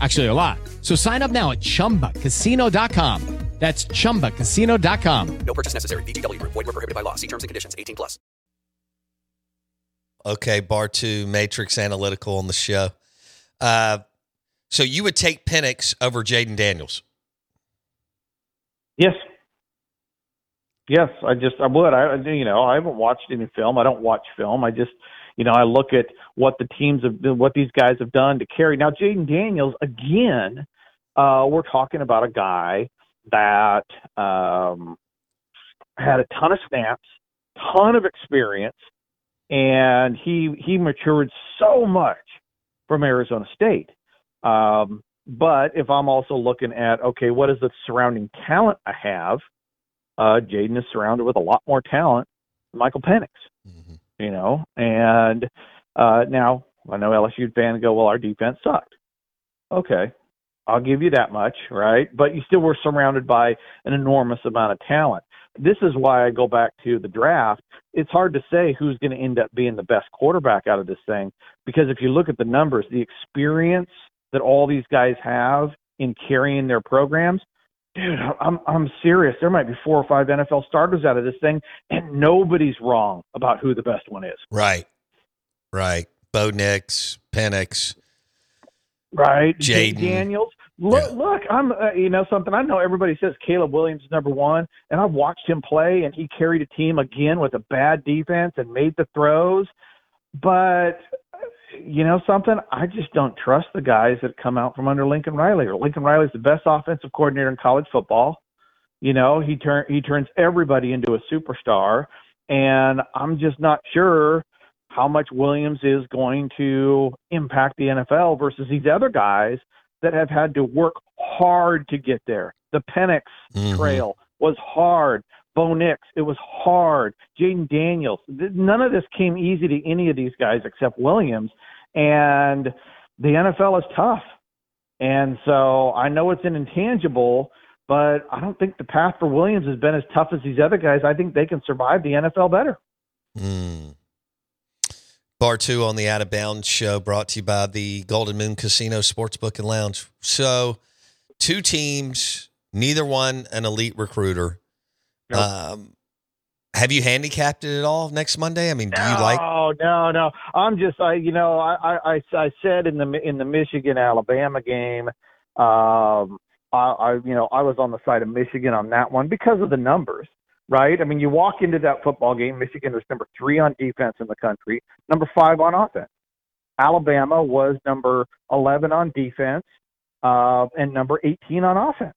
Actually, a lot. So sign up now at chumbacasino.com. That's chumbacasino.com. No purchase necessary. VGW Group. Void were prohibited by law. See terms and conditions. 18 plus. Okay, Bartoo, Matrix Analytical on the show. Uh, so you would take Penix over Jayden Daniels. Yes. Yes, I just I would. I you know I haven't watched any film. I don't watch film. I just you know I look at what the teams have what these guys have done to carry. Now Jayden Daniels again. Uh, we're talking about a guy that um, had a ton of snaps, ton of experience, and he he matured so much from Arizona State. Um, but if I'm also looking at okay, what is the surrounding talent I have? Uh, Jayden is surrounded with a lot more talent Michael Penix. Mm-hmm. You know, and uh, now I know LSU fans go, well, our defense sucked. Okay, I'll give you that much, right? But you still were surrounded by an enormous amount of talent. This is why I go back to the draft. It's hard to say who's going to end up being the best quarterback out of this thing because if you look at the numbers, the experience that all these guys have in carrying their programs, dude, I'm I'm serious. There might be four or five NFL starters out of this thing, and nobody's wrong about who the best one is. Right, right. Bo Nix, Penix, right? Jayden Daniels. Look, Yeah. look, I'm, uh, you know, something. I know everybody says Caleb Williams is number one, and I've watched him play, and he carried a team again with a bad defense and made the throws. But you know something, I just don't trust the guys that come out from under Lincoln Riley. Or Lincoln Riley's the best offensive coordinator in college football. You know, he turn he turns everybody into a superstar, and I'm just not sure how much Williams is going to impact the NFL versus these other guys that have had to work hard to get there. The Penix Mhm. trail was hard. Bo Nix, it was hard. Jayden Daniels, none of this came easy to any of these guys except Williams. And the NFL is tough. And so I know it's an intangible, but I don't think the path for Williams has been as tough as these other guys. I think they can survive the NFL better. Mm. Bartoo on the Out of Bounds show brought to you by the Golden Moon Casino Sportsbook and Lounge. So, two teams, neither one an elite recruiter. Nope. Um, have you handicapped it at all next Monday? I mean, do you like? No, no, no. I'm just, I, you know, I, I, I, I said in the in the Michigan Alabama game, um, I, I, you know, I was on the side of Michigan on that one because of the numbers, right? I mean, you walk into that football game, Michigan was number three on defense in the country, number five on offense. Alabama was number 11 on defense, uh, and number 18 on offense.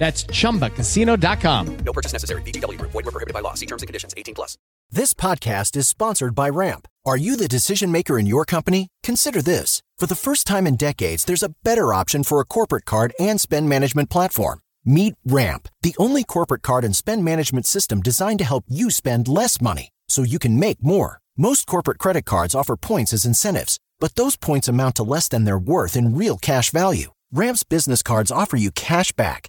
That's chumbacasino.com. No purchase necessary. VGW Group. Void were prohibited by law. See terms and conditions. 18 plus. This podcast is sponsored by Ramp. Are you the decision maker in your company? Consider this. For the first time in decades, there's a better option for a corporate card and spend management platform. Meet Ramp, the only corporate card and spend management system designed to help you spend less money so you can make more. Most corporate credit cards offer points as incentives, but those points amount to less than their worth in real cash value. Ramp's business cards offer you cash back,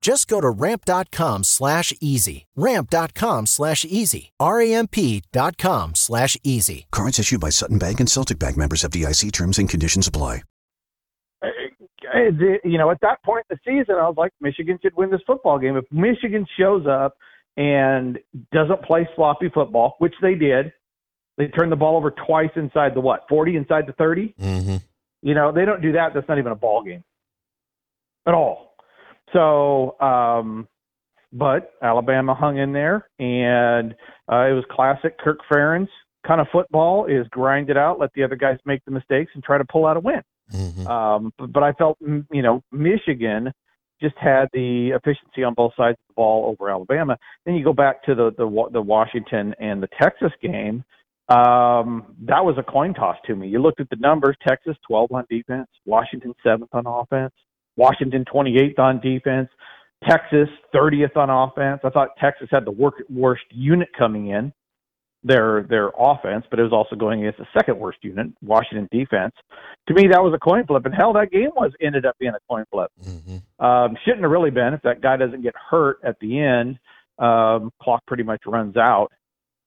Just go to ramp.com slash easy. Ramp.com slash easy. R-A-M-P dot slash easy. Cards issued by Sutton Bank and Celtic Bank members of DIC terms and conditions apply. You know, at that point in the season, I was like, Michigan should win this football game. If Michigan shows up and doesn't play sloppy football, which they did, they turned the ball over twice inside the what, 40 inside the 30? Mm-hmm. You know, they don't do that. That's not even a ball game at all. So, um, but Alabama hung in there, and uh, it was classic Kirk Ferentz kind of football: is grind it out, let the other guys make the mistakes, and try to pull out a win. Mm-hmm. Um, but, but I felt, you know, Michigan just had the efficiency on both sides of the ball over Alabama. Then you go back to the the, the Washington and the Texas game. Um, that was a coin toss to me. You looked at the numbers: Texas 12 on defense, Washington 7th on offense, Washington 28th on defense, Texas 30th on offense. I thought Texas had the work, worst unit coming in, their their offense, but it was also going against the second worst unit, Washington defense. To me, that was a coin flip, and hell, that game was ended up being a coin flip. Mm-hmm. Um, shouldn't have really been if that guy doesn't get hurt at the end. Um, clock pretty much runs out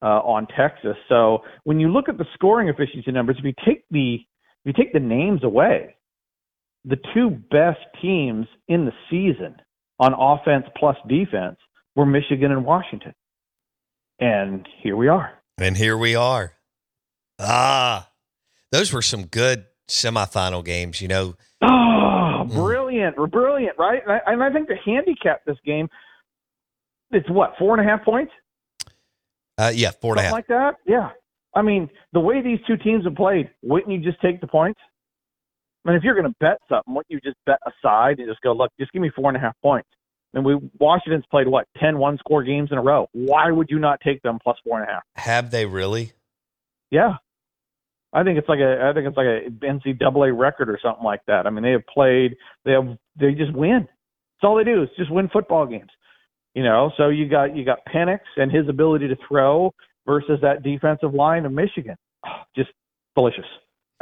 uh, on Texas. So when you look at the scoring efficiency numbers, if you take the if you take the names away, the two best teams in the season on offense plus defense were Michigan and Washington. And here we are. And here we are. Ah, those were some good semifinal games. You know, Oh, brilliant. Brilliant, right? And I, and I think the handicap this game, it's what, four and a half points? uh, yeah, four and a half. like that? Yeah. I mean, the way these two teams have played, wouldn't you just take the points? I mean, if you're going to bet something, wouldn't you just bet aside and just go, look, just give me four and a half points? And we Washington's played what ten one score games in a row. Why would you not take them plus four and a half? Have they really? Yeah, I think it's like a I think it's like a NCAA record or something like that. I mean, they have played. They have they just win. That's all they do is just win football games. You know, so you got you got Penix and his ability to throw versus that defensive line of Michigan. Oh, just delicious,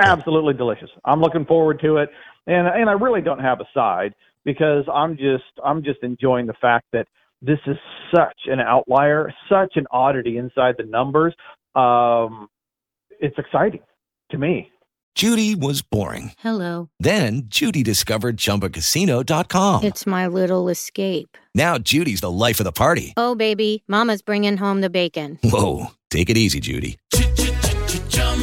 absolutely delicious. I'm looking forward to it, and and I really don't have a side because I'm just I'm just enjoying the fact that this is such an outlier, such an oddity inside the numbers. Um, it's exciting to me. Judy was boring. Hello. Then Judy discovered ChumbaCasino.com. It's my little escape. Now Judy's the life of the party. Oh, baby, Mama's bringing home the bacon. Whoa, take it easy, Judy.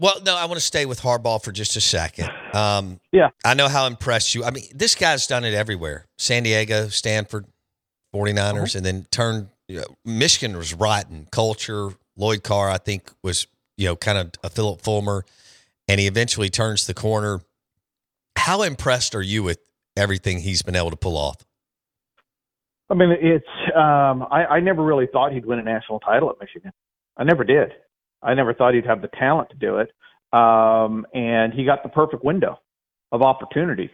Well, no, I want to stay with Harbaugh for just a second. Um, yeah, I know how impressed you. I mean, this guy's done it everywhere: San Diego, Stanford, 49ers, and then turned. You know, Michigan was rotten culture. Lloyd Carr, I think, was you know kind of a Phillip Fulmer, and he eventually turns the corner. How impressed are you with everything he's been able to pull off? I mean, it's. Um, I, I never really thought he'd win a national title at Michigan. I never did. I never thought he'd have the talent to do it. Um, and he got the perfect window of opportunity.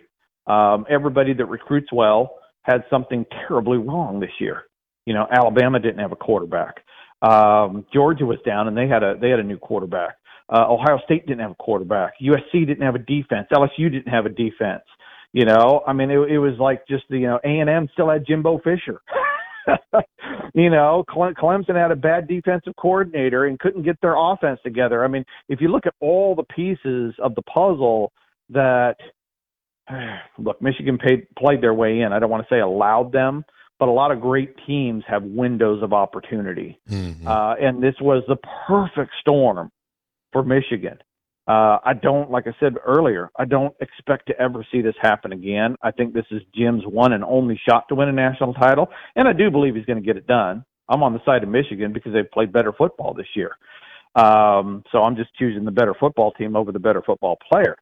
Um, everybody that recruits well had something terribly wrong this year. You know, Alabama didn't have a quarterback. Um, Georgia was down, and they had a they had a new quarterback. Uh, Ohio State didn't have a quarterback. USC didn't have a defense. LSU didn't have a defense. You know, I mean, it, it was like just the, you know A and M still had Jimbo Fisher. you know, Clemson had a bad defensive coordinator and couldn't get their offense together. I mean, if you look at all the pieces of the puzzle that, look, Michigan paid, played their way in. I don't want to say allowed them, but a lot of great teams have windows of opportunity. Mm-hmm. Uh, and this was the perfect storm for Michigan. Uh, I don't, like I said earlier, I don't expect to ever see this happen again. I think this is Jim's one and only shot to win a national title, and I do believe he's going to get it done. I'm on the side of Michigan because they've played better football this year. Um, so I'm just choosing the better football team over the better football player.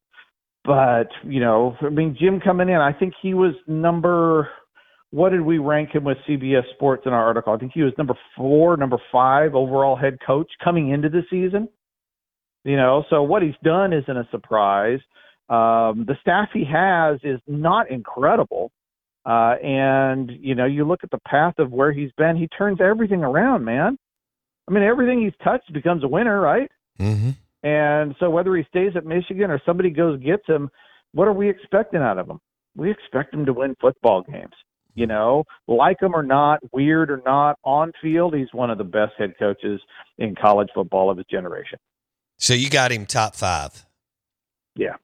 But, you know, I mean, Jim coming in, I think he was number, what did we rank him with CBS Sports in our article? I think he was number four, number five overall head coach coming into the season. You know, so what he's done isn't a surprise. Um, the staff he has is not incredible. Uh, and, you know, you look at the path of where he's been, he turns everything around, man. I mean, everything he's touched becomes a winner, right? Mm-hmm. And so whether he stays at Michigan or somebody goes gets him, what are we expecting out of him? We expect him to win football games. You know, like him or not, weird or not, on field, he's one of the best head coaches in college football of his generation. So you got him top five. Yeah.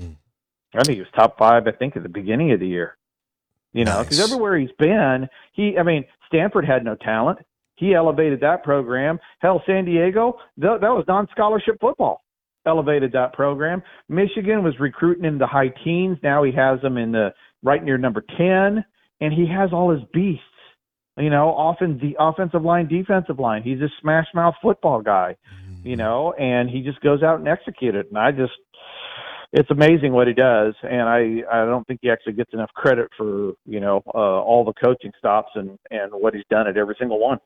Mm. I think he was top five, I think, at the beginning of the year. You know, because nice. everywhere he's been, he, I mean, Stanford had no talent. He elevated that program. Hell, San Diego, th- that was non scholarship football. Elevated that program. Michigan was recruiting in the high teens. Now he has them in the right near number 10, and he has all his beasts. You know, often the offensive line, defensive line. He's a smash mouth football guy. You know, and he just goes out and executes it. And I just, it's amazing what he does, and I I don't think he actually gets enough credit for you know uh, all the coaching stops and and what he's done at every single one.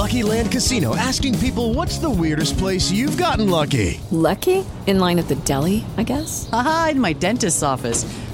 Lucky Land Casino asking people, "What's the weirdest place you've gotten lucky?" Lucky in line at the deli, I guess. Aha, in my dentist's office.